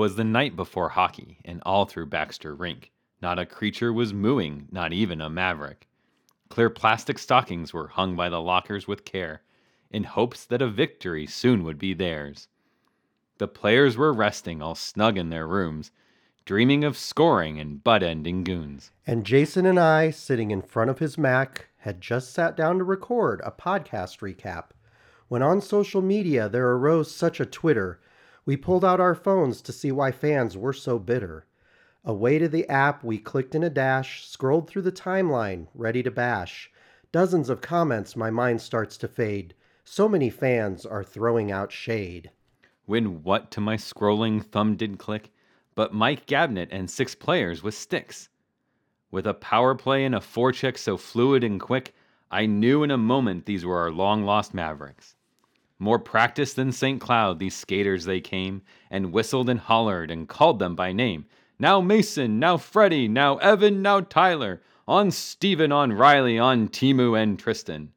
'twas the night before hockey, and all through Baxter Rink, not a creature was mooing, not even a maverick. Clear plastic stockings were hung by the lockers with care, in hopes that a victory soon would be theirs. The players were resting all snug in their rooms, dreaming of scoring and butt ending goons. And Jason and I, sitting in front of his Mac, had just sat down to record a podcast recap. When on social media there arose such a twitter, we pulled out our phones to see why fans were so bitter. Away to the app, we clicked in a dash, scrolled through the timeline, ready to bash. Dozens of comments, my mind starts to fade. So many fans are throwing out shade. When what to my scrolling thumb did click, but Mike Gabinet and six players with sticks. With a power play and a forecheck so fluid and quick, I knew in a moment these were our long lost Mavericks. More practiced than St. Cloud, these skaters they came, and whistled and hollered and called them by name. Now Mason, now Freddie, now Evan, now Tyler, on Stephen, on Riley, on Timu and Tristan.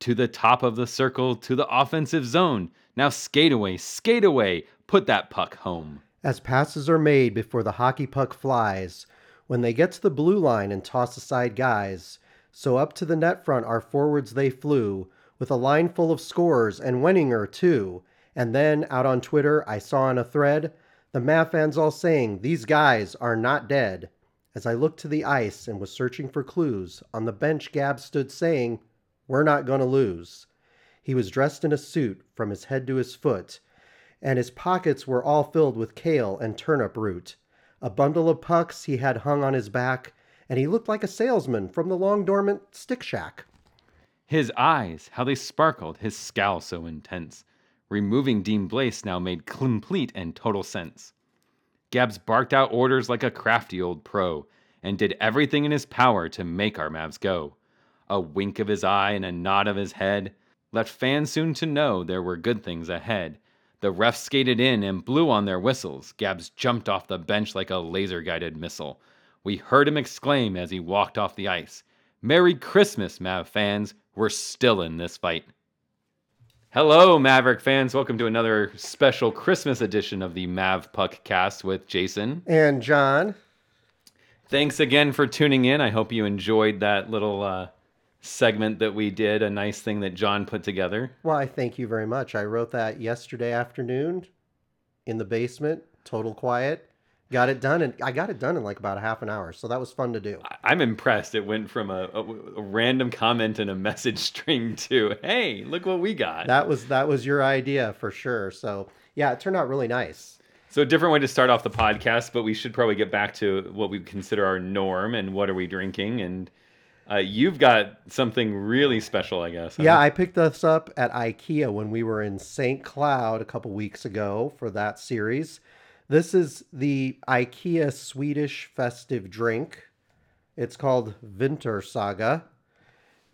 To the top of the circle, to the offensive zone. Now skate away, skate away, put that puck home. As passes are made before the hockey puck flies, when they get to the blue line and toss aside guys, so up to the net front our forwards they flew, with a line full of scores and Wenninger too. And then out on Twitter I saw on a thread the Mav fans all saying these guys are not dead. As I looked to the ice and was searching for clues, on the bench Gab stood saying, We're not going to lose. He was dressed in a suit from his head to his foot, and his pockets were all filled with kale and turnip root. A bundle of pucks he had hung on his back, and he looked like a salesman from the long dormant stick shack. His eyes, how they sparkled, his scowl so intense. Removing Dean Blais now made complete and total sense. Gabs barked out orders like a crafty old pro, and did everything in his power to make our Mavs go. A wink of his eye and a nod of his head left fans soon to know there were good things ahead. The refs skated in and blew on their whistles. Gabs jumped off the bench like a laser guided missile. We heard him exclaim as he walked off the ice Merry Christmas, Mav fans! We're still in this fight. Hello, Maverick fans. Welcome to another special Christmas edition of the Mav Puck cast with Jason. And John, Thanks again for tuning in. I hope you enjoyed that little uh, segment that we did, a nice thing that John put together. why, thank you very much. I wrote that yesterday afternoon in the basement, total quiet. Got it done, and I got it done in like about a half an hour. So that was fun to do. I'm impressed. It went from a, a, a random comment and a message string to, hey, look what we got. That was that was your idea for sure. So yeah, it turned out really nice. So a different way to start off the podcast, but we should probably get back to what we consider our norm and what are we drinking. And uh, you've got something really special, I guess. huh? Yeah, I picked this up at IKEA when we were in St. Cloud a couple weeks ago for that series. This is the IKEA Swedish festive drink. It's called Vinter Saga.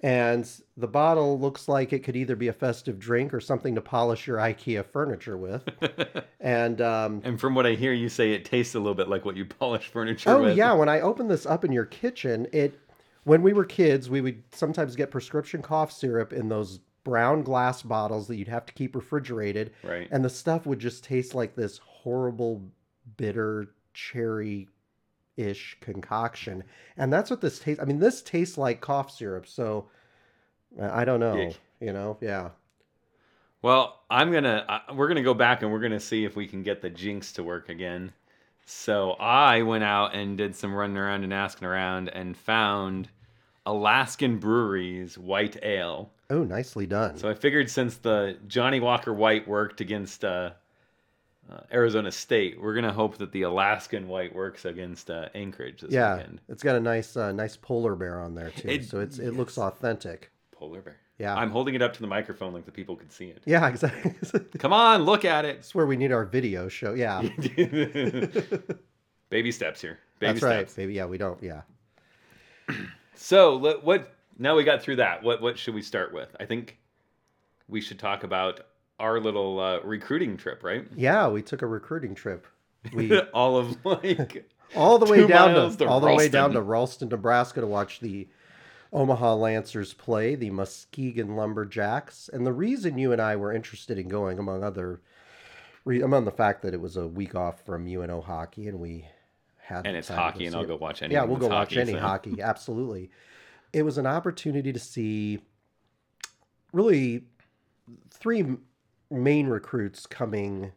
And the bottle looks like it could either be a festive drink or something to polish your IKEA furniture with. and um, And from what I hear, you say it tastes a little bit like what you polish furniture Oh with. yeah, when I opened this up in your kitchen, it when we were kids, we would sometimes get prescription cough syrup in those brown glass bottles that you'd have to keep refrigerated, Right. and the stuff would just taste like this horrible bitter cherry ish concoction. And that's what this tastes I mean, this tastes like cough syrup, so uh, I don't know, you know. Yeah. Well, I'm gonna uh, we're gonna go back and we're gonna see if we can get the jinx to work again. So I went out and did some running around and asking around and found Alaskan Breweries White Ale. Oh, nicely done. So I figured since the Johnnie Walker White worked against uh, uh, Arizona State, we're gonna hope that the Alaskan White works against uh, Anchorage this yeah, weekend. it's got a nice uh, nice polar bear on there too. It- so it's it looks authentic. Polar bear. Yeah. I'm holding it up to the microphone like the people could see it. Yeah, exactly. Come on, look at it. It's where we need our video show. Yeah. Baby steps here. Baby That's steps. right, baby. Yeah, we don't. Yeah. So what? Now we got through that. What what should we start with? I think we should talk about our little uh, recruiting trip, right? Yeah, we took a recruiting trip. We All of like all the way down to, to all the way down Ralston. to Ralston, Nebraska to watch the Omaha Lancers play the Muskegon Lumberjacks. And the reason you and I were interested in going, among other re- among the fact that it was a week off from UNO hockey and we had And it's hockey, and I'll it. go watch any. Yeah, we'll go watch hockey, any so- hockey. Absolutely. It was an opportunity to see really three main recruits coming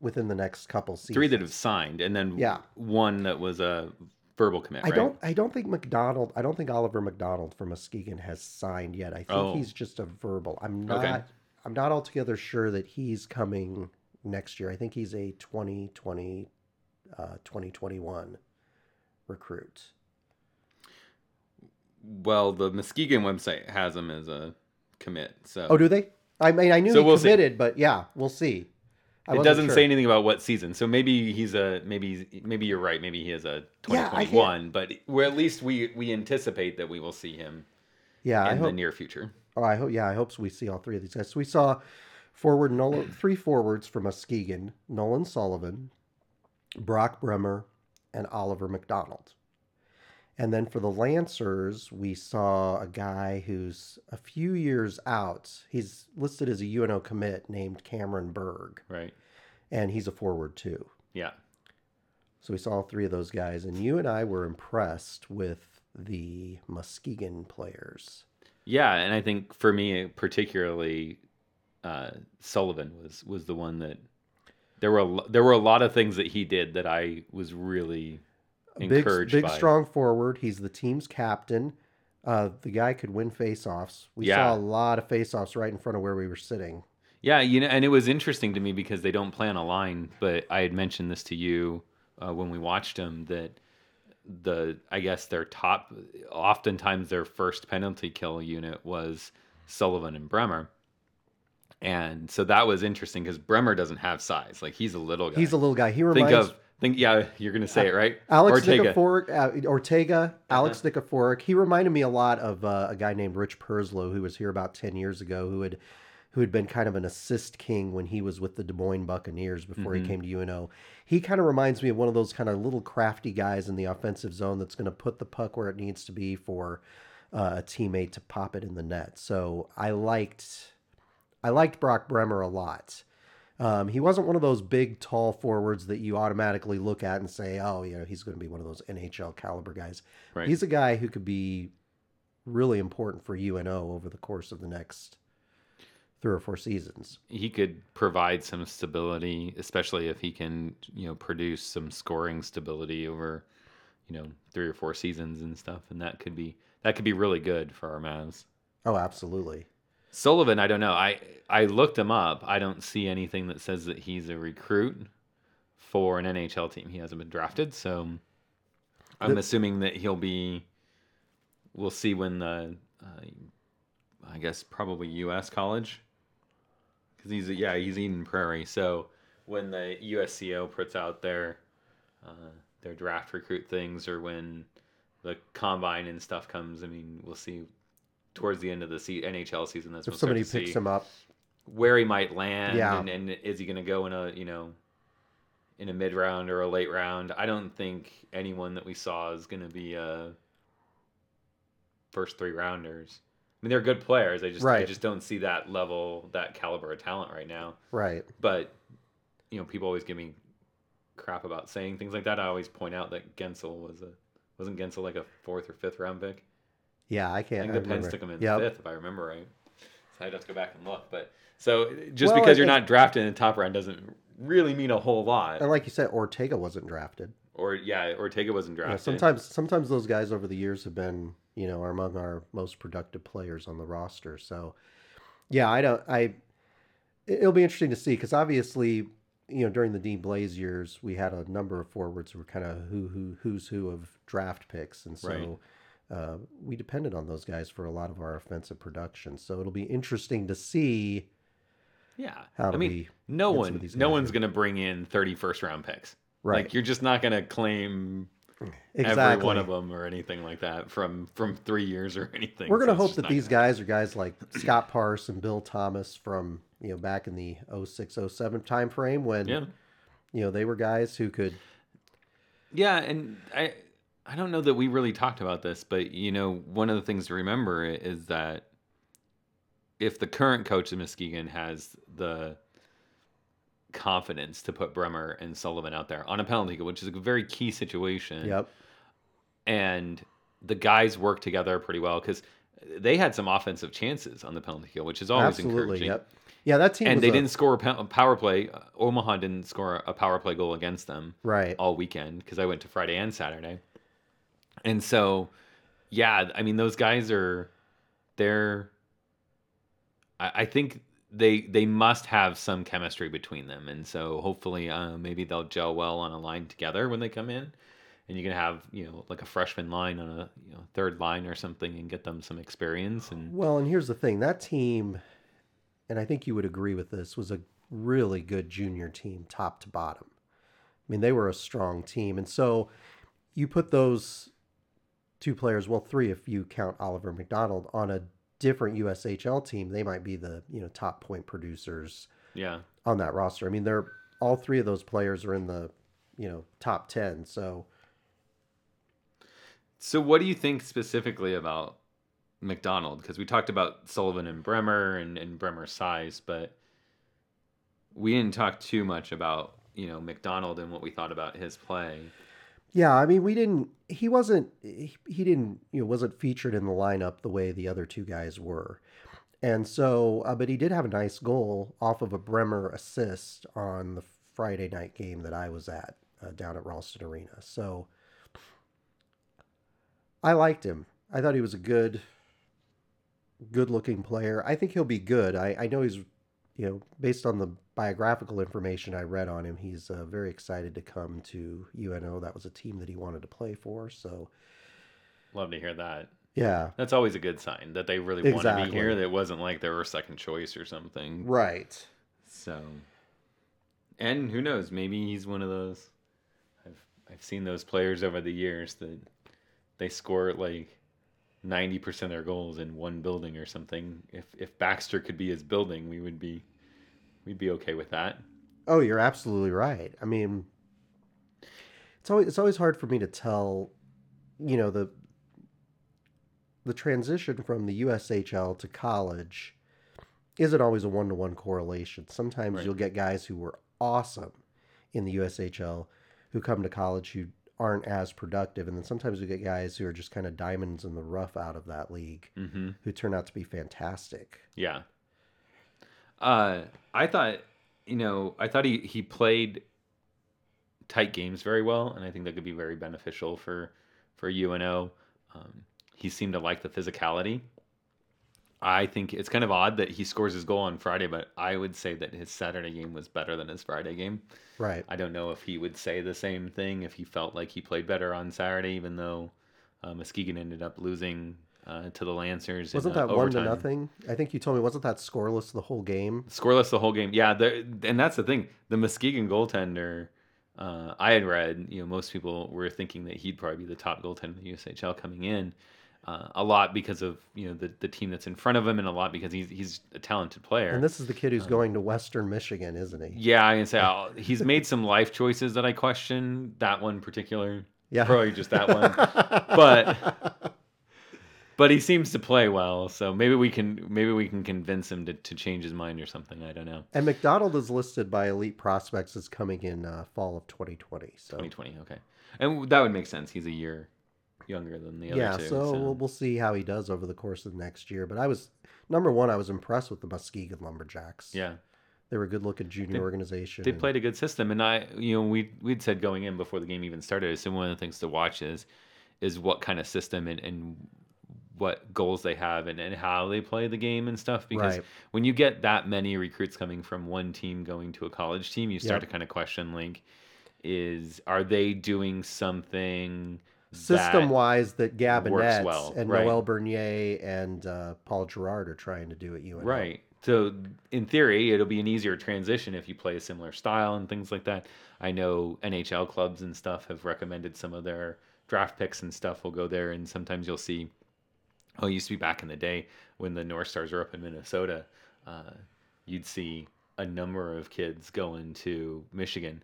within the next couple seasons. Three that have signed, and then Yeah. one that was a verbal commit. I right? don't. I don't think McDonald. I don't think Oliver McDonald from Muskegon has signed yet. I think Oh. he's just a verbal. I'm not. Okay. I'm not altogether sure that he's coming next year. I think he's a 2020, uh, 2021 recruit. Well, the Muskegon website has him as a commit, so Oh, do they? I mean, I knew So he we'll see. committed, but yeah, we'll see. I it doesn't sure. say anything about what season. So maybe he's a maybe maybe you're right. Maybe he is a Yeah, I can't- 2021, but we're at least we we anticipate that we will see him Yeah, I in the hope. near future. Oh, I hope. Yeah, I hope we see all three of these guys. So we saw forward Nolan, three forwards from Muskegon: Nolan Sullivan, Brock Bremer, and Oliver McDonald. And then for the Lancers, we saw a guy who's a few years out. He's listed as a UNO commit named Cameron Berg, Right. and he's a forward too. Yeah. So we saw all three of those guys, and you and I were impressed with the Muskegon players. Yeah, and I think for me particularly, uh, Sullivan was was the one that there were a, there were a lot of things that he did that I was really Big, encouraged big, by. strong forward. He's the team's captain. Uh, the guy could win faceoffs. We Yeah. saw a lot of faceoffs right in front of where we were sitting. Yeah, you know, and it was interesting to me because they don't play on a line. But I had mentioned this to you uh, when we watched them that the I guess their top, oftentimes their first penalty kill unit was Sullivan and Bremer, and so that was interesting because Bremer doesn't have size. Like he's a little guy. He's a little guy. He think reminds of think yeah, you're gonna say it right. Alex Ortega. Uh-huh. Uh, Ortega, Alex Nikiforik. He reminded me a lot of uh, a guy named Rich Perslow who was here about ten years ago, who had who had been kind of an assist king when he was with the Des Moines Buccaneers before Mm-hmm. he came to UNO. He kind of reminds me of one of those kind of little crafty guys in the offensive zone that's going to put the puck where it needs to be for uh, a teammate to pop it in the net. So I liked I liked Brock Bremer a lot. Um, he wasn't one of those big, tall forwards that you automatically look at and say, "Oh, you know, he's going to be one of those NHL caliber guys." Right. He's a guy who could be really important for UNO over the course of the next three or four seasons. he could provide some stability, especially if he can, you know, produce some scoring stability over, you know, three or four seasons and stuff, and that could be that could be really good for our Mavs. Oh, absolutely. Sullivan, I don't know. I I looked him up. I don't see anything that says that he's a recruit for an NHL team. He hasn't been drafted, so I'm The- assuming that he'll be. We'll see when the, uh, I guess probably U.S. college, because he's yeah he's Eden Prairie. So when the USCO puts out their uh, their draft recruit things, or when the combine and stuff comes, I mean we'll see towards the end of the se- NHL season. That's If when we'll start somebody picks him up, where he might land, Yeah. and, and is he going to go in a you know in a mid round or a late round? I don't think anyone that we saw is going to be a first three rounders. I mean, they're good players. I just I just don't see that level, that caliber of talent right now. right? But you know, people always give me crap about saying things like that. I always point out that Guentzel was a wasn't Guentzel like a fourth or fifth round pick. Yeah, I I can't. think I the Pens took him in Yep. fifth, if I remember right. So I'd have to go back and look. But so just Well, because you're not drafted in the top round doesn't really mean a whole lot. And like you said, Ortega wasn't drafted. Or yeah, Ortega wasn't drafted. sometimes, sometimes those guys over the years have been, you know, are among our most productive players on the roster. So, yeah, I don't. I it'll be interesting to see because obviously, you know, during the Dean Blais years, we had a number of forwards who were kind of who who who's who of draft picks, and so. Right. Uh, we depended on those guys for a lot of our offensive production, so it'll be interesting to see yeah, how I mean, no one, no one's gonna bring in 30 first round picks. right Like you're just not gonna claim exactly. every one of them or anything like that from from three years or anything. We're going to So hope that these gonna- guys are guys like Scott Parse and Bill Thomas from, you know, back in the 06 07 time frame when, Yeah. you know, they were guys who could, Yeah, and I I don't know that we really talked about this, but you know, one of the things to remember is that if the current coach of Muskegon has the confidence to put Bremer and Sullivan out there on a penalty kill, which is a very key situation. Yep. And the guys work together pretty well because they had some offensive chances on the penalty kill, which is always Absolutely. encouraging. Yep. Yeah, that team And they a- didn't score a power play. uh, Omaha didn't score a power play goal against them right. all weekend because I went to Friday and Saturday. And so, yeah, I mean, those guys are, they're, I, I think they they must have some chemistry between them, and so hopefully, uh, maybe they'll gel well on a line together when they come in, and you can have you know like a freshman line on a you know third line or something, and get them some experience. And Well, and here's the thing that team, and I think you would agree with this, was a really good junior team, top to bottom. I mean, they were a strong team. And so you put those two players, well, three if you count Oliver McDonald, on a different USHL team, they might be the, you know, top point producers yeah, on that roster. I mean, they're all three of those players are in the, you know, top 10. So So, what do you think specifically about McDonald? Because we talked about Sullivan and Bremer and, and Bremer's size, but we didn't talk too much about you know McDonald and what we thought about his play. Yeah, I mean, we didn't. He wasn't. He, didn't. You know, wasn't featured in the lineup the way the other two guys were, and so. Uh, but he did have a nice goal off of a Bremer assist on the Friday night game that I was at uh, down at Ralston Arena. So I liked him. I thought he was a good, good-looking player. I think he'll be good. I I know he's, you know, based on the biographical information I read on him, he's uh, very excited to come to UNO. That was a team that he wanted to play for. So, Love to hear that. yeah. That's always a good sign that they really want to be here. That it wasn't like they were second choice or something. Right. So, and who knows? Maybe he's one of those. I've I've seen those players over the years that they score like ninety percent of their goals in one building or something. If if Baxter could be his building, we would be we'd be okay with that. Oh, you're absolutely right. I mean, it's always it's always hard for me to tell, you know, the the transition from the USHL to college isn't always a one to one correlation. Sometimes Right. you'll get guys who were awesome in the USHL who come to college who aren't as productive, and then sometimes we get guys who are just kind of diamonds in the rough out of that league Mm-hmm. who turn out to be fantastic. Yeah. Uh, I thought, you know, I thought he he played tight games very well, and I think that could be very beneficial for for UNO. Um, he seemed to like the physicality. I think it's kind of odd that he scores his goal on Friday, but I would say that his Saturday game was better than his Friday game. Right. I don't know if he would say the same thing if he felt like he played better on Saturday, even though uh, Muskegon ended up losing uh, to the Lancers. Wasn't uh, that one to nothing? I think you told me wasn't that scoreless the whole game? scoreless the whole game. Yeah, the, and that's the thing. The Muskegon goaltender, uh, I had read, you know, most people were thinking that he'd probably be the top goaltender in the USHL coming in. Uh, a lot because of you know the, the team that's in front of him, and a lot because he's he's a talented player. And this is the kid who's going to Western Michigan, isn't he? yeah, I can say uh, he's made some life choices that I question. That one particular, Yeah. probably just that one. but but he seems to play well, so maybe we can maybe we can convince him to, to change his mind or something. I don't know. and McDonald is listed by Elite Prospects as coming in uh, fall of 2020. So 2020. Okay, and that would make sense. He's a year younger than the other yeah, two. so, We'll, we'll see how he does over the course of the next year. But I was number one. I was impressed with the Muskegon Lumberjacks. yeah, they were a good-looking junior They- organization. they and- played a good system, and I, you know, we we'd said going in before the game even started. I assume one of the things to watch is is what kind of system and, and what goals they have and, and how they play the game and stuff. Because Right. when you get that many recruits coming from one team going to a college team, you start Yep. to kind of question like, is are they doing something that- system-wise that Gab works Annette well, and right. Noel Bernier and uh, Paul Jerrard are trying to do at UNO. Right. So in theory, it'll be an easier transition if you play a similar style and things like that. I know NHL clubs and stuff have recommended some of their draft picks and stuff will go there, and sometimes you'll see. Oh, it used to be back in the day when the North Stars were up in Minnesota. Uh, you'd see a number of kids going to Michigan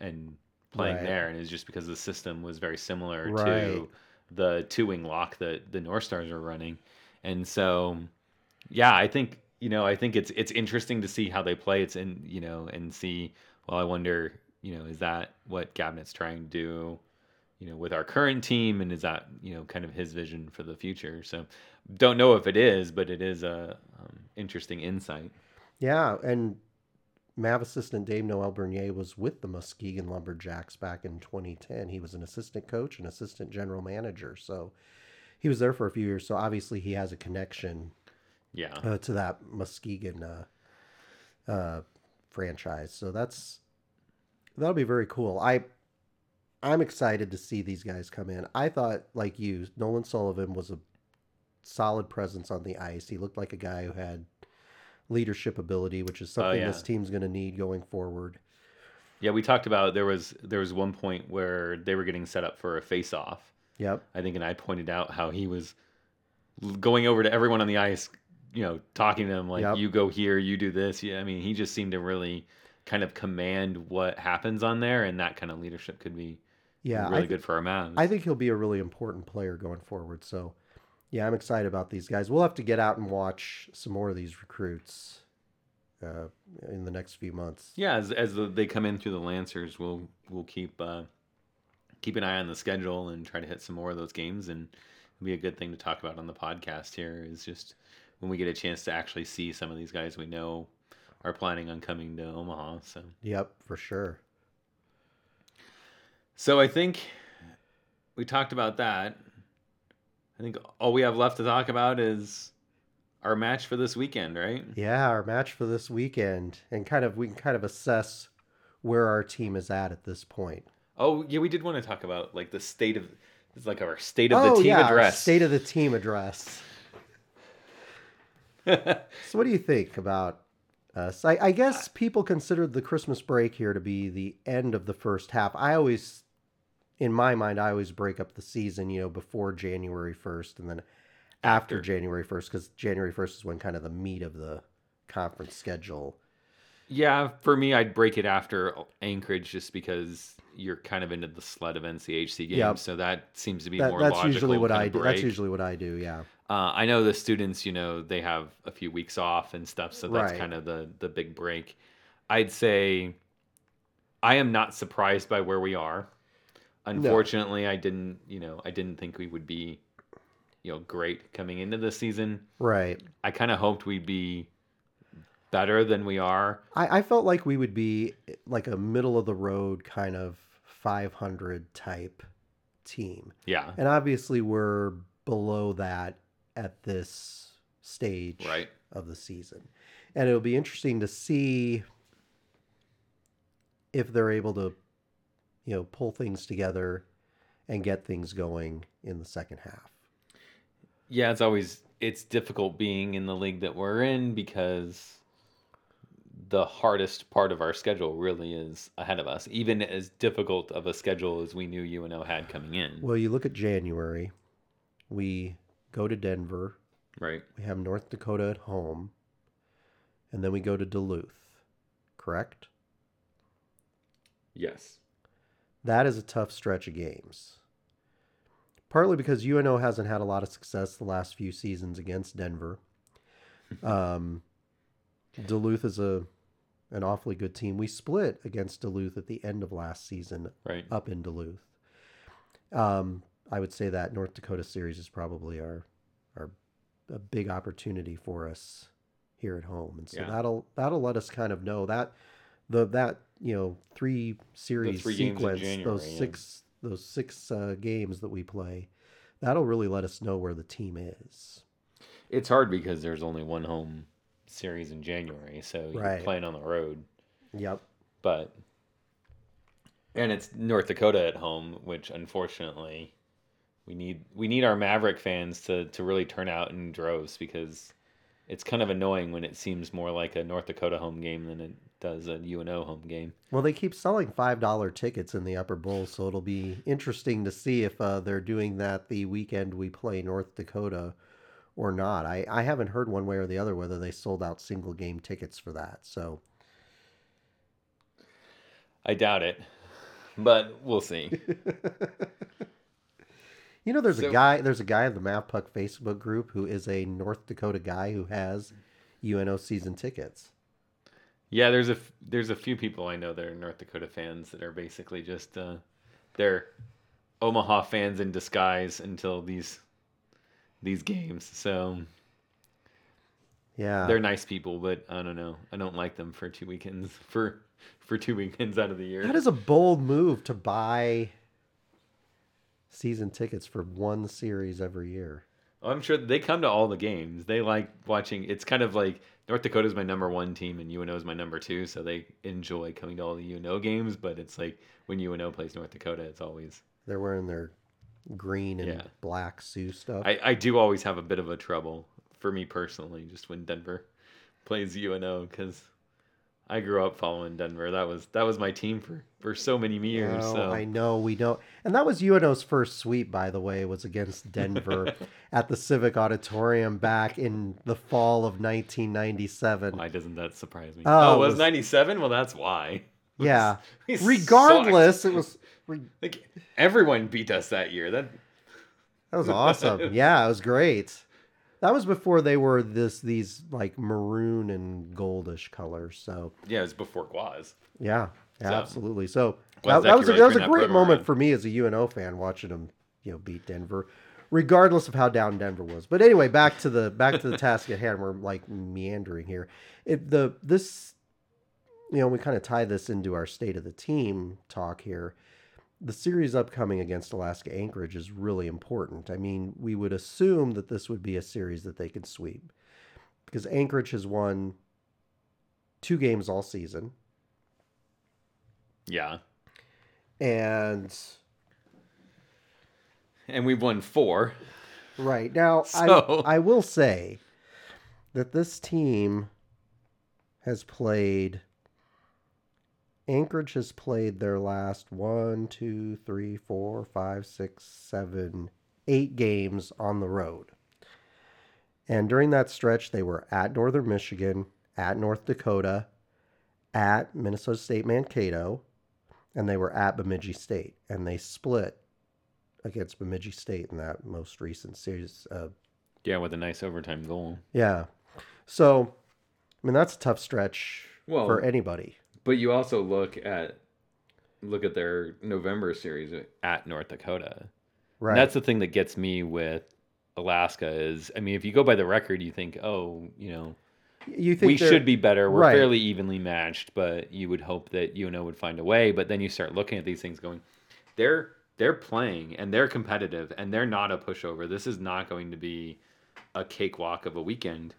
and playing Right. there, and it's just because the system was very similar Right. to the two wing lock that the North Stars are running, and so yeah, I think you know I think it's it's interesting to see how they play. It's in you know and see well, I wonder, you know, is that what Gabinet's trying to do, you know, with our current team, and is that you know kind of his vision for the future? So, don't know if it is, but it is a um, interesting insight. Yeah, and Mav assistant Dave Noel Bernier was with the Muskegon Lumberjacks back in 2010. He was an assistant coach and assistant general manager, so he was there for a few years. So obviously he has a connection Yeah, uh, to that Muskegon uh, uh, franchise. So that's that'll be very cool. I I'm excited to see these guys come in. I thought, like you, Nolan Sullivan was a solid presence on the ice. He looked like a guy who had leadership ability, which is oh, something yeah. this team's going to need going forward. yeah. We talked about there was there was one point where they were getting set up for a face off. Yep. I think, and I pointed out how he was going over to everyone on the ice, you know, talking to them like, Yep. "You go here, you do this." Yeah, I mean, he just seemed to really kind of command what happens on there, and that kind of leadership could be Yeah. really th- good for our man. I think he'll be a really important player going forward. So, yeah, I'm excited about these guys. We'll have to get out and watch some more of these recruits uh, in the next few months. yeah, as as the, they come in through the Lancers, we'll we'll keep uh, keep an eye on the schedule and try to hit some more of those games, and it'll be a good thing to talk about on the podcast. Here is just when we get a chance to actually see some of these guys we know are planning on coming to Omaha. So. Yep, for sure. So I think we talked about that. I think all we have left to talk about is our match for this weekend, right? Yeah, our match for this weekend, and kind of we can kind of assess where our team is at at this point. Oh, yeah, we did want to talk about like the state of it's like our state of the oh team yeah, address. state of the team address. So, what do you think about us? I, I guess people considered the Christmas break here to be the end of the first half. I always, in my mind, I always break up the season, you know, before January 1st and then after, After. January 1st, because January 1st is when kind of the meat of the conference schedule. yeah, for me, I'd break it after Anchorage just because you're kind of into the sled of NCHC games, Yep. so that seems to be That, more that's logical. usually what I do. That's usually what I do. Yeah. Uh, I know the students, you know, they have a few weeks off and stuff, so that's Right. kind of the the big break. I'd say I am not surprised by where we are. Unfortunately, I didn't, you know, I didn't think we would be, you know, great coming into the season. Right. I kind of hoped we'd be better than we are. I, I felt like we would be like a middle of the road kind of 500 type team. Yeah, And obviously, we're below that at this stage right. of the season. And it'll be interesting to see if they're able to, you know, pull things together and get things going in the second half. Yeah, it's always it's difficult being in the league that we're in because the hardest part of our schedule really is ahead of us. Even as difficult of a schedule as we knew UNO had coming in. Well, you look at January, we go to Denver, Right. we have North Dakota at home, and then we go to Duluth, correct? Yes. That is a tough stretch of games. Partly because UNO hasn't had a lot of success the last few seasons against Denver. Um, Duluth is a an awfully good team. We split against Duluth at the end of last season Right. up in Duluth. Um, I would say that North Dakota series is probably our our a big opportunity for us here at home, and so Yeah. that'll that'll let us kind of know that the that you know three series three sequence, January, those yeah. six those six uh, games that we play, that'll really let us know where the team is. It's hard because there's only one home series in January, so you're playing on the road. Yep. But and it's North Dakota at home, which unfortunately we need we need our Maverick fans to to really turn out in droves because it's kind of annoying when it seems more like a North Dakota home game than it does a UNO home game. Well, they keep selling five dollar tickets in the Upper Bowl, so it'll be interesting to see if uh, they're doing that the weekend we play North Dakota or not. I, I haven't heard one way or the other whether they sold out single game tickets for that. So I doubt it, but we'll see. you know, there's a guy there's a guy in the Mav Puck Facebook group who is a North Dakota guy who has UNO season tickets. Yeah, there's a f- there's a few people I know that are North Dakota fans that are basically just uh, they're Omaha fans in disguise until these these games. So Yeah. they're nice people, but I don't know. I don't like them for two weekends for for two weekends out of the year. That is a bold move to buy season tickets for one series every year. I'm sure they come to all the games. They like watching. It's kind of like North Dakota is my number one team and UNO is my number two, so they enjoy coming to all the UNO games. But it's like when UNO plays North Dakota, it's always They're wearing their green and Yeah. black Sioux stuff. I, I do always have a bit of a trouble for me personally, just when Denver plays UNO because I grew up following Denver. That was that was my team for for so many years. No, so I know we don't, and that was UNO's first sweep, by the way, was against Denver at the Civic Auditorium back in the fall of 1997. why doesn't that surprise me? Oh, Oh, it was was- ninety seven. Well, that's why. Yeah. Regardless, sucked. it was re- like everyone beat us that year. That that was awesome. yeah, it was great. That was before they were this these like maroon and goldish colors. So yeah, it was before Guaz. yeah, yeah So- absolutely. So that, that was a, that was a great moment around. for me as a UNO fan watching them, you know, beat Denver, regardless of how down Denver was. But anyway, back to the back to the task at hand. We're like meandering here. It the this, you know, we kind of tie this into our state of the team talk here. The series upcoming against Alaska Anchorage is really important. I mean, we would assume that this would be a series that they could sweep because Anchorage has won two games all season. Yeah, And and we've won four. Right. Now, So- I, I will say that this team has played. Anchorage has played their last one, two, three, four, five, six, seven, eight games on the road. And during that stretch, they were at Northern Michigan, at North Dakota, at Minnesota State Mankato, and they were at Bemidji State. And they split against Bemidji State in that most recent series. Uh, Yeah, with a nice overtime goal. yeah. So, I mean, that's a tough stretch Well, for anybody. But you also look at look at their November series at North Dakota. Right. And that's the thing that gets me with Alaska is I mean if you go by the record you think oh you know you think we should be better we're right. fairly evenly matched but you would hope that UNO would find a way but then you start looking at these things going they're they're playing and they're competitive and they're not a pushover this is not going to be a cakewalk of a weekend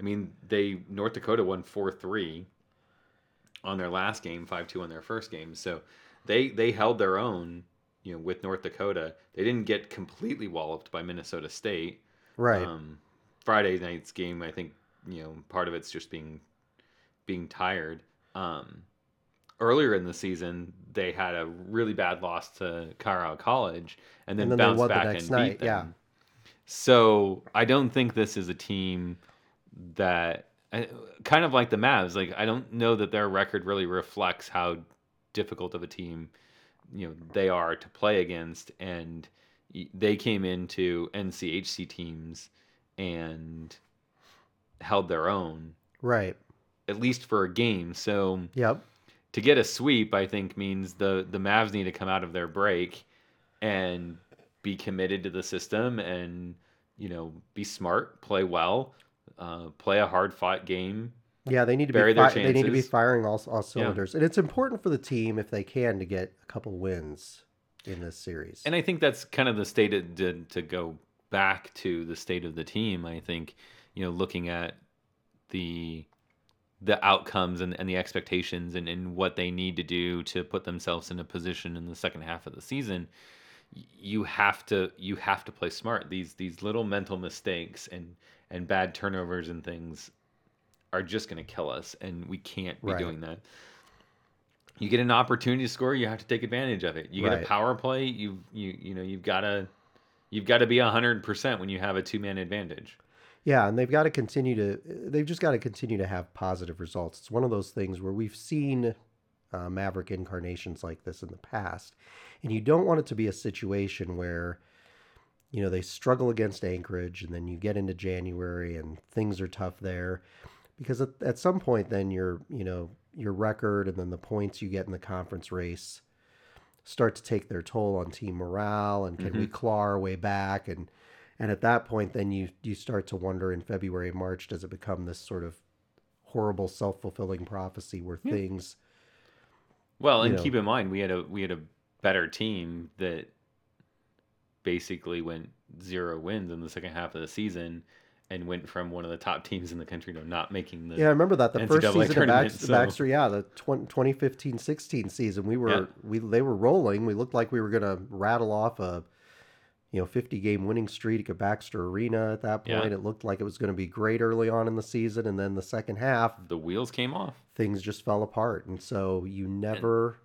I mean they North Dakota won 4-3 on their last game 5-2 on their first game so they they held their own you know with North Dakota they didn't get completely walloped by Minnesota State right. um, Friday night's game, I think you know part of it's just being being tired. Um, earlier in the season, they had a really bad loss to Colorado College, and then, And then bounced the back next and night, beat them. yeah. So I don't think this is a team that I- kind of like the Mavs. Like I don't know that their record really reflects how difficult of a team you know they are to play against and they came into NCHC teams and held their own right. at least for a game so Yep. to get a sweep I think means the the Mavs need to come out of their break and be committed to the system and you know be smart play well uh, play a hard fought game Yeah, they need to be fi- they need to be firing all, all cylinders, and it's important for the team if they can to get a couple wins in this series. And I think that's kind of the state of, to, to go back to the state of the team. I think, you know, looking at the the outcomes and, and the expectations and, and what they need to do to put themselves in a position in the second half of the season, you have to you have to play smart. These these little mental mistakes and and bad turnovers and things are just going to kill us, and we can't be Right. doing that. You get an opportunity to score, you have to take advantage of it. You get Right. a power play, you you you know you've got to you've got to be hundred percent when you have a two man advantage. Yeah, and they've got to continue to. They've just got to continue to have positive results. It's one of those things where we've seen uh, Maverick incarnations like this in the past, and you don't want it to be a situation where, you know, they struggle against Anchorage, and then you get into January and things are tough there. because at, at some point then your you know your record and then the points you get in the conference race start to take their toll on team morale and can we mm-hmm. claw our way back and and at that point then you you start to wonder in February March does it become this sort of horrible self-fulfilling prophecy where things Well, and know. keep in mind we had a we had a better team that basically went zero wins in the second half of the season and went from one of the top teams in the country to not making the Yeah, I remember that the NCAA first season of so- Baxter yeah, the 2015-16 season, we were Yeah. we they were rolling. We looked like we were going to rattle off a you know 50 game winning streak at Baxter Arena at that Yeah. point. It looked like it was going to be great early on in the season and then the second half the wheels came off. things just fell apart. And so you never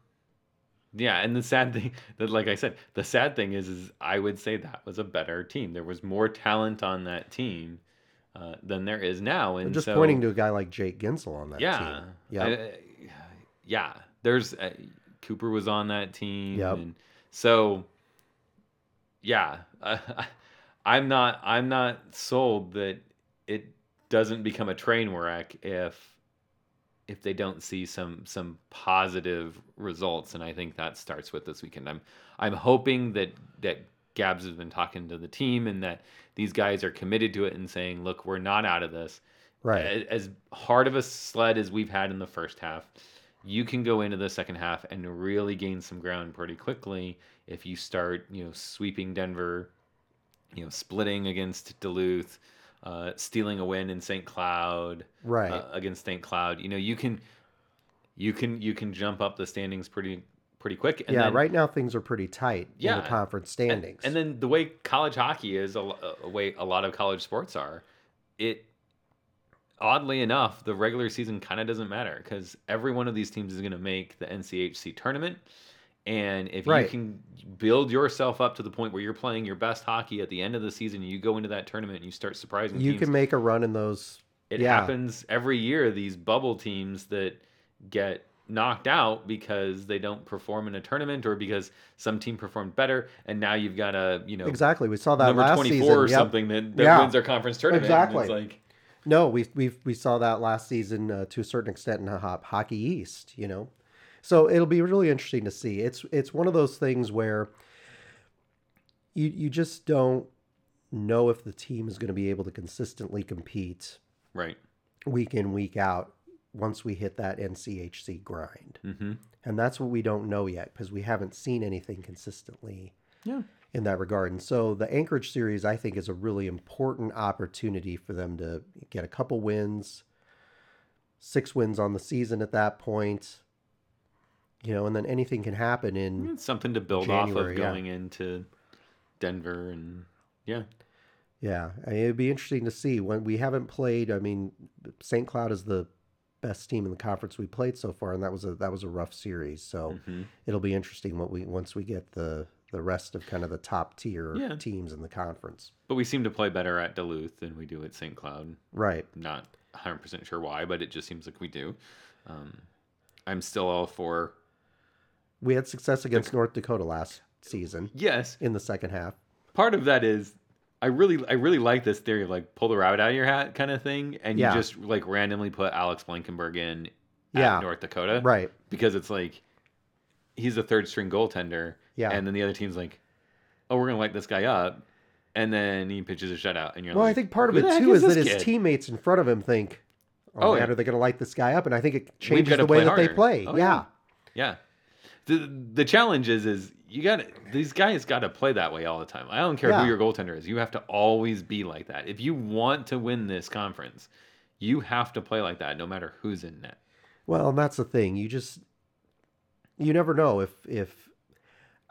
Yeah, and the sad thing that like I said, the sad thing is is I would say that was a better team. There was more talent on that team uh, than there is now. And just so, pointing to a guy like Jake Guentzel on that yeah, team. Yeah. uh, yeah. There's uh, Cooper was on that team, Yep. and so yeah, uh, I'm not I'm not sold that it doesn't become a train wreck if if they don't see some some positive results, and I think that starts with this weekend. I'm I'm hoping that that Gabs has been talking to the team and that these guys are committed to it and saying, look, we're not out of this right. as hard of a sled as we've had in the first half, you can go into the second half and really gain some ground pretty quickly if you start, you know, sweeping Denver, you know, splitting against Duluth, uh, stealing a win in St. Cloud, Right. uh, against St. Cloud. You know, you can, you can, you can jump up the standings pretty, pretty quick. And yeah, then, right now things are pretty tight in the conference standings. And, then the way college hockey is, a, a way a lot of college sports are, it oddly enough, the regular season kind of doesn't matter because every one of these teams is going to make the NCHC tournament. And if Right. you can build yourself up to the point where you're playing your best hockey at the end of the season, you go into that tournament and you start surprising you teams. can make a run in those it yeah. happens every year. These bubble teams that get knocked out because they don't perform in a tournament or because some team performed better, and now you've got a you know Exactly. We saw that number last 24 season. or Yep. something that, that Yeah. wins our conference tournament. Exactly. It's like No, we we we saw that last season uh, to a certain extent in Hop Hockey East. You know, so it'll be really interesting to see. It's it's one of those things where you you just don't know if the team is going to be able to consistently compete right. week in week out once we hit that NCHC grind, hmm and that's what we don't know yet because we haven't seen anything consistently Yeah. in that regard. And so the Anchorage series, I think, is a really important opportunity for them to get a couple wins, six wins on the season at that point. You know, and then anything can happen in It's something to build off January, of yeah. going into Denver and yeah. yeah. I mean, it'd be interesting to see when we haven't played. I mean, St. Cloud is the best team in the conference we played so far, and that was a that was a rough series. So Mhm. it'll be interesting what we once we get the the rest of kind of the top tier Yeah. teams in the conference. But we seem to play better at Duluth than we do at St. Cloud. Right. Not 100% sure why, but it just seems like we do. Um, I'm still all for We had success against North Dakota last season yes. in the second half. part of that is I really I really like this theory of like pull the rabbit out of your hat kind of thing, and Yeah. you just like randomly put Alex Blankenberg in Yeah. North Dakota, Right. Because it's like he's a third string goaltender, Yeah. and then the other team's like, oh, we're gonna light this guy up, and then he pitches a shutout, and you're like, Well, like, I think part of it too is, this that his teammates in front of him think, "Oh, Oh, man, yeah. are they going to light this guy up?" And I think it changes the way that they play. Oh, yeah. Yeah. The the challenge is is you got to these guys got to play that way all the time. I don't care Yeah. who your goaltender is. You have to always be like that. If you want to win this conference, you have to play like that no matter who's in net. Well, and that's the thing. You just you never know if if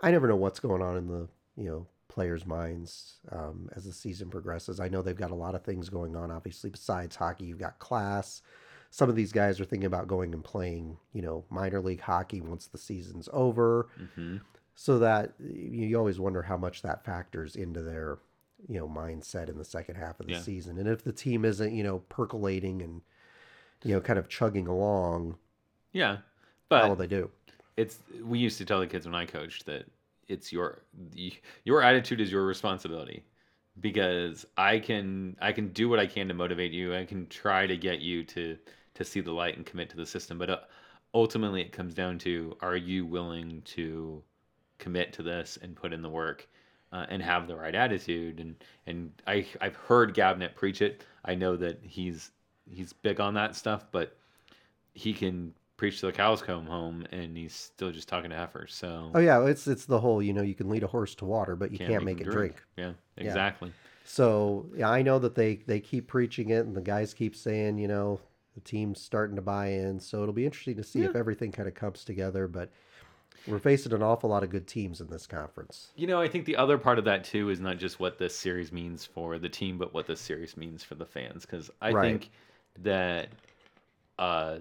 I never know what's going on in the you know players' minds um, as the season progresses. I know they've got a lot of things going on. Obviously, besides hockey, you've got class. Some of these guys are thinking about going and playing, you know, minor league hockey once the season's over. hmm so that you, you always wonder how much that factors into their you know mindset in the second half of the Yeah. season and if the team isn't you know percolating and you know kind of chugging along Yeah. But how will they do it's we used to tell the kids when I coached that it's your your attitude is your responsibility. because I can I can do what I can to motivate you. I can try to get you to to see the light and commit to the system, but uh, ultimately it comes down to are you willing to commit to this and put in the work uh, and have the right attitude and and I I've heard Gabinet preach it. I know that he's he's big on that stuff, but he can preach to the cows come home and he's still just talking to heifers. So Oh yeah, it's it's the whole you know you can lead a horse to water, but you can't, make, him it drink. Yeah, exactly. So yeah, I know that they they keep preaching it, and the guys keep saying you know the team's starting to buy in. So it'll be interesting to see if everything kind of comes together. But we're facing an awful lot of good teams in this conference. You know, I think the other part of that too is not just what this series means for the team, but what this series means for the fans. Because I Right. think that uh,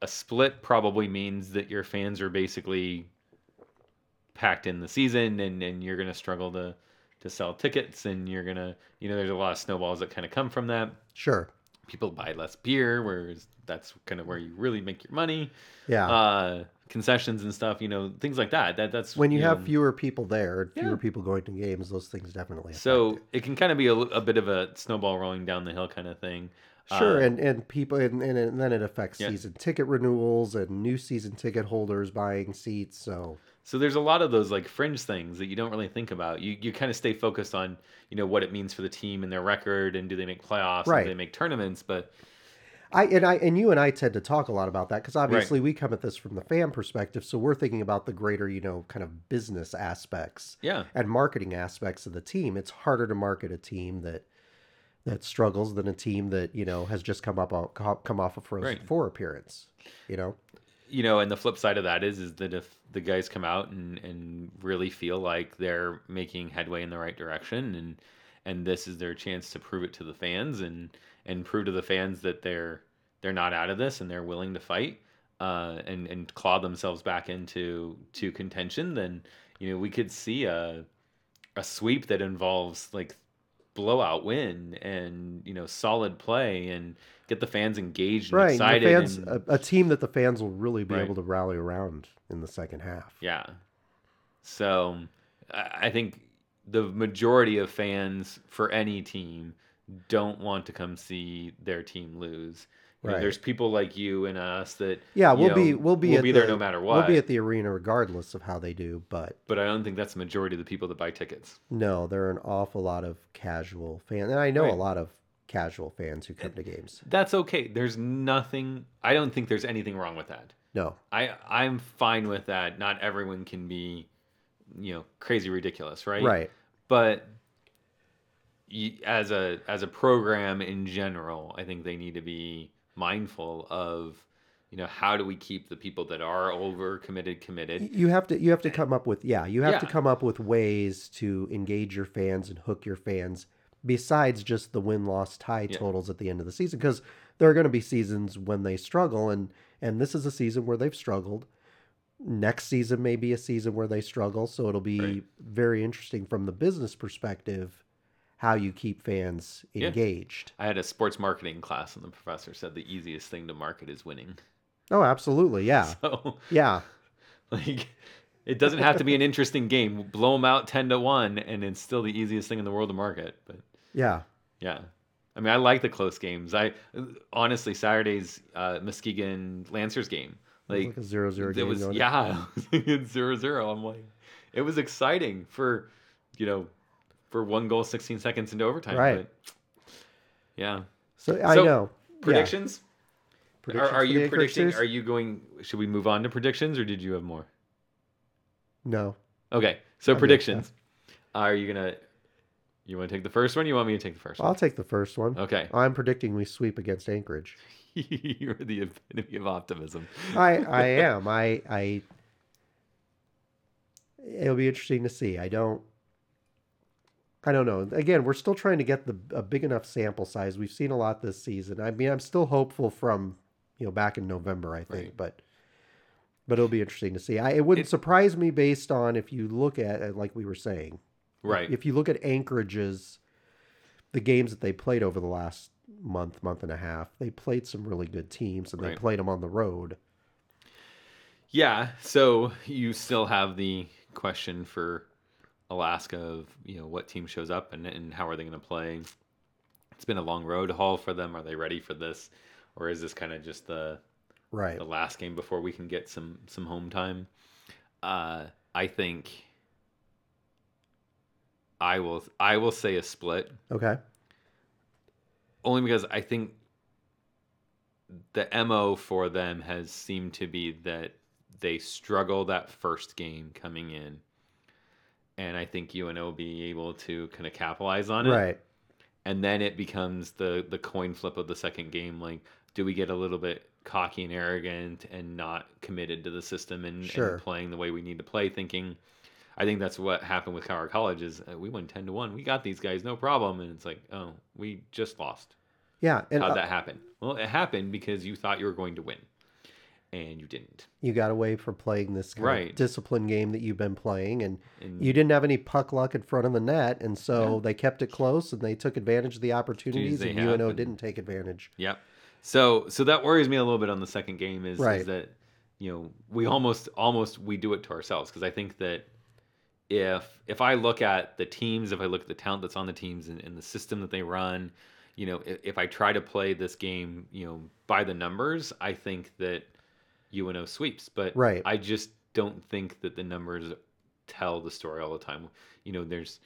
a split probably means that your fans are basically packed in the season, and and you're gonna struggle to to sell tickets, and you're gonna, you know, there's a lot of snowballs that kind of come from that. Sure. People buy less beer, whereas that's kind of where you really make your money. Yeah. Uh, concessions and stuff, you know, things like that. That that's when you, have know, fewer people there, fewer Yeah. people going to games, those things definitely. So it. it can kind of be a bit of a snowball rolling down the hill kind of thing. Sure, Uh, and, and people, and, and, and then it affects Yeah. season ticket renewals and new season ticket holders buying seats. So so there's a lot of those like fringe things that you don't really think about. You you kind of stay focused on you know what it means for the team and their record and do they make playoffs Right. and do they make tournaments. But I and I and you and I tend to talk a lot about that because obviously we come at this from the fan perspective, so we're thinking about the greater, you know, kind of business aspects yeah, and marketing aspects of the team. It's harder to market a team that that struggles than a team that you know has just come up uh, o- come off a Frozen Right. Four appearance. You know, you know, and the flip side of that is is that if the guys come out and and really feel like they're making headway in the right direction and and this is their chance to prove it to the fans and and prove to the fans that they're they're not out of this and they're willing to fight uh, and and claw themselves back into to contention, then you know we could see a a sweep that involves like blowout win and you know solid play and get the fans engaged and right? excited the fans, and- a, a team that the fans will really be Right. able to rally around in the second half. Yeah. So I think the majority of fans for any team don't want to come see their team lose. You know, Right. there's people like you and us that Yeah, we'll know, be we'll be we'll be the, there no matter what. We'll be at the arena regardless of how they do, but but I don't think that's the majority of the people that buy tickets. no, there are an awful lot of casual fans, and I know a lot of casual fans who come to games. That's okay. There's nothing. I don't think there's anything wrong with that. No, I I'm fine with that. Not everyone can be, you know, crazy ridiculous, right? right, but as a as a program in general i think they need to be mindful of you know how do we keep the people that are over committed committed you have to you have to come up with yeah, you have to come up with ways to engage your fans and hook your fans besides just the win loss tie Yeah. totals at the end of the season because there are going to be seasons when they struggle and and this is a season where they've struggled next season may be a season where they struggle so it'll be Right. very interesting from the business perspective how you keep fans Yeah. engaged i had a sports marketing class and the professor said the easiest thing to market is winning oh absolutely yeah so yeah like it doesn't have to be an interesting game blow them out 10 to 1 and it's still the easiest thing in the world to market but yeah Yeah. I mean, I like the close games. I honestly Saturday's uh, Muskegon Lancers game, It was like like a zero zero it game was yeah, it's zero zero. I'm like, it was exciting for, you know, for one goal, 16 seconds into overtime. Right. But yeah. so i So, know Yeah. Predictions? Predictions are are you predicting? series? Are you going? Should we move on to predictions, or did you have more? no Okay, so Okay, predictions. Are you gonna? You want to take the first one? You want me to take the first one? I'll take the first one. one? Okay. I'm predicting we sweep against Anchorage. You're the epitome of optimism. I I am. I I it'll be interesting to see. I don't I don't know. Again, we're still trying to get the a big enough sample size. We've seen a lot this season. I mean, I'm still hopeful from, you know, back in November, I think, Right. but but it'll be interesting to see. I, it wouldn't It- surprise me based on if you look at like we were saying. Right. If you look at Anchorage's the games that they played over the last month, month and a half, they played some really good teams and they played them on the road. Yeah. So you still have the question for Alaska of you know what team shows up and and how are they going to play. It's been a long road haul for them. Are they ready for this, or is this kind of just the Right. the last game before we can get some some home time? Uh, I think I will I will say a split Okay. only because I think the mo for them has seemed to be that they struggle that first game coming in, and I think UNO will be able to kind of capitalize on it, Right. and then it becomes the the coin flip of the second game. Like, do we get a little bit cocky and arrogant and not committed to the system and, Sure. and playing the way we need to play, thinking. I think that's what happened with Howard College is uh, we won ten to one. We got these guys, no problem. And it's like, oh, we just lost. Yeah. And How'd uh, that happen? Well, it happened because you thought you were going to win, and you didn't. you got away from playing this Right. discipline game that you've been playing, and And you didn't have any puck luck in front of the net, and so they kept it close and they took advantage of the opportunities, and have, UNO and- didn't take advantage. Yep. So so that worries me a little bit on the second game is, Right. is that you know we almost almost we do it to ourselves because I think that if if I look at the teams, if I look at the talent that's on the teams and, and the system that they run, you know, if, if I try to play this game, you know, by the numbers, I think that UNO sweeps. But Right. I just don't think that the numbers tell the story all the time. You know, there's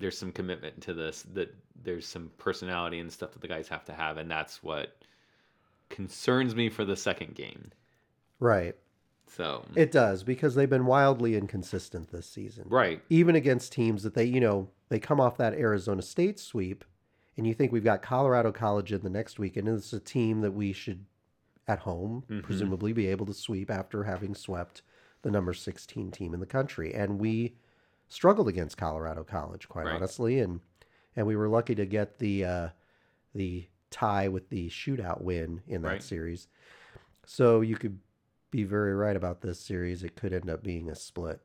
there's some commitment to this that there's some personality and stuff that the guys have to have and that's what concerns me for the second game Right. so It does because they've been wildly inconsistent this season. right Even against teams that they, you know, they come off that Arizona State sweep, and you think we've got Colorado College in the next week, and it's a team that we should, at home, Mhm. presumably be able to sweep after having swept the number 16 team in the country. And we struggled against Colorado College, quite Right. honestly, and and we were lucky to get the uh, the tie with the shootout win in that Right. series. So you could be very right about this series. It could end up being a split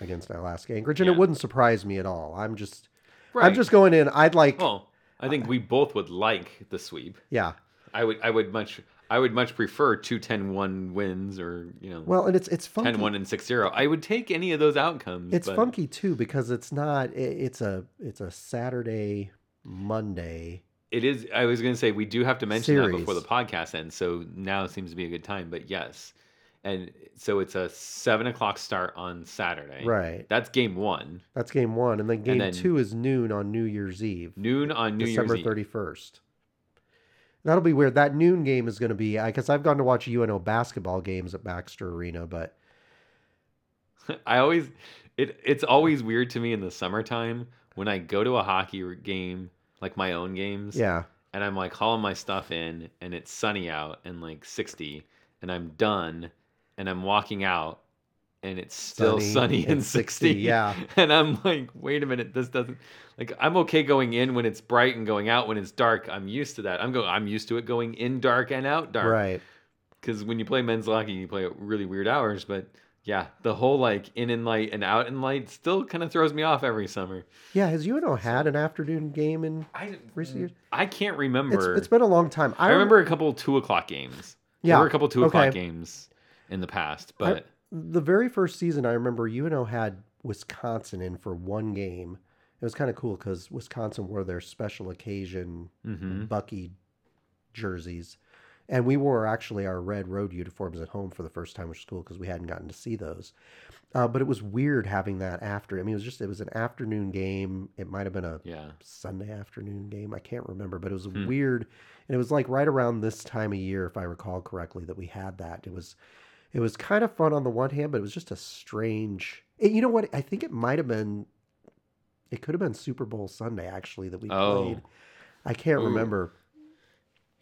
against Alaska Anchorage, and Yeah. it wouldn't surprise me at all. I'm just right I'm just going in. I'd like well i think we both would like the sweep yeah. i would i would much i would much prefer two 10-1 wins or you know Well, and it's it's funky. 10-1 and 6-0 i would take any of those outcomes It's but- funky too because it's not. It's a it's a Saturday, Monday. It is. I was going to say we do have to mention that before the podcast ends. So now seems to be a good time. But yes, and so it's a seven o'clock start on Saturday. Right. That's game one. That's game one, and then game then- two is noon on New Year's Eve, Noon on New December Year's Eve. December thirty first. That'll be weird. That noon game is going to be I because I've gone to watch UNO basketball games at Baxter Arena, but I always, it it's always weird to me in the summertime when I go to a hockey game, like my own games, yeah, and I'm like hauling my stuff in, and it's sunny out and like sixty, and I'm done, and I'm walking out, and it's still Sunny sunny, and and 60, 60. yeah. And I'm like, wait a minute, this doesn't like I'm okay going in when it's bright and going out when it's dark. I'm used to that. I'm going I'm used to it going in dark and out dark. right. Because when you play men's hockey, you play at really weird hours. But yeah, the whole like in and light and out in light still kind of throws me off every summer. Yeah, has UNO had an afternoon game in I recent years? I can't It's, remember. it's been a long time. I remember a couple two o'clock games. Yeah, there were a couple two o'clock okay. games in the past, I- but the very first season, I remember UNO had Wisconsin in for one game. It was kind of cool because Wisconsin wore their special occasion Mhm. Bucky jerseys, and we wore actually our red road uniforms at home for the first time, which was cool because we hadn't gotten to see those. Uh, but it was weird having that after. I mean, it was just it was an afternoon game. It might have been a yeah, Sunday afternoon game. I can't remember, but it was Hmm. weird, and it was like right around this time of year, if I recall correctly, that we had that. It was, it was kind of fun on the one hand, but it was just a strange. it- you know what? I think it might have been. It could have been Super Bowl Sunday actually that we Oh. played. I can't Ooh. remember.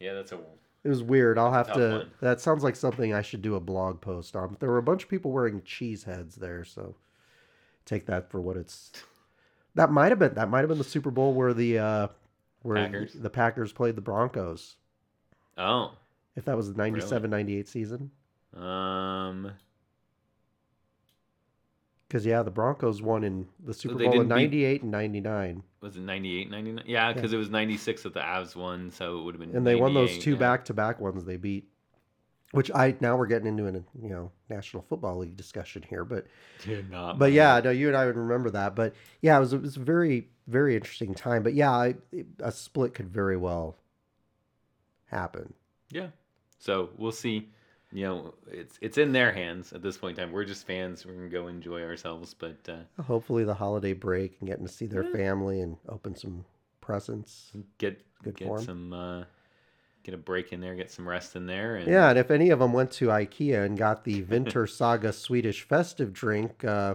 yeah, that's a It was weird. I'll have to. one. That sounds like something I should do a blog post on. But There were a bunch of people wearing cheese heads there, so take that for what it's. That might have been. That might have been the Super Bowl where the uh, where Packers? the Packers played the Broncos. oh If that was the 97 98 season. Um Because, yeah, the Broncos won in the Super Bowl in didn't beat- 98 and 99. was it 98 99 yeah because it was 96 that the avs won so it would have been And they won those two yeah. back to back ones they beat. which I now we're getting into an you know National Football League discussion here, but Did not. but yeah, no, you and I would remember that. But yeah, it was it was a very very interesting time. But yeah, I, a split could very well happen. Yeah. So we'll see. You know, it's it's in their hands at this point in time. We're just fans. We're gonna go enjoy ourselves. But uh, Hopefully, the holiday break and getting to see their Yeah. family and open some presents. get Good get form. some uh, get a break in there, get some rest in there. And Yeah, and if any of them went to IKEA and got the Winter Saga Swedish festive drink, uh,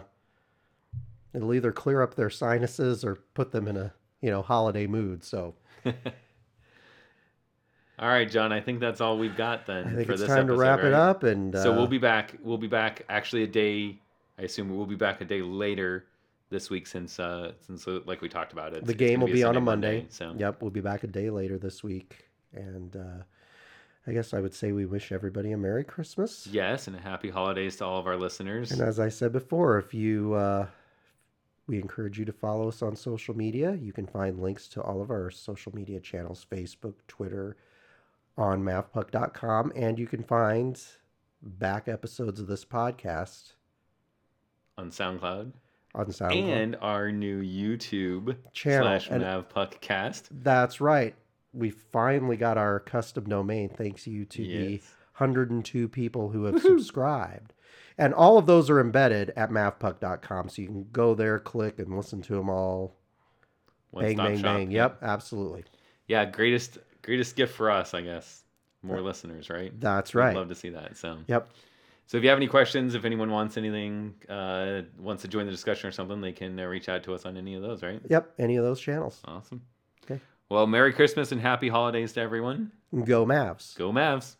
it'll either clear up their sinuses or put them in a you know holiday mood. So All right, John. I think that's all we've got then I think for it's this time to episode, wrap it up. And uh, So we'll be back. We'll be back actually a day. I assume we'll be back a day later this week since uh since uh, like we talked about it. the game will be, on a Sunday, Monday. So Yep, we'll be back a day later this week. And uh, I guess I would say we wish everybody a Merry Christmas. yes, and a happy holidays to all of our listeners. And as I said before, if you, uh, we encourage you to follow us on social media. You can find links to all of our social media channels Facebook, Twitter, on mavpuck.com. And you can find back episodes of this podcast on SoundCloud on SoundCloud. and our new YouTube Channel, slash MavPuckcast. That's right. We finally got our custom domain thanks you to the 102 people who have subscribed. And all of those are embedded at mavpuck.com. So you can go there, click, and listen to them all. bang, One-stop bang, shop. bang. Yep, absolutely. Yeah, greatest greatest gift for us, I guess. More listeners, right? That's right. We'd love to see that. So Yep. So if you have any questions, if anyone wants anything, uh, wants to join the discussion or something, they can uh, reach out to us on any of those, right? Yep. Any of those channels. Awesome. Okay. Well, Merry Christmas and Happy Holidays to everyone. Go Mavs. Go Mavs.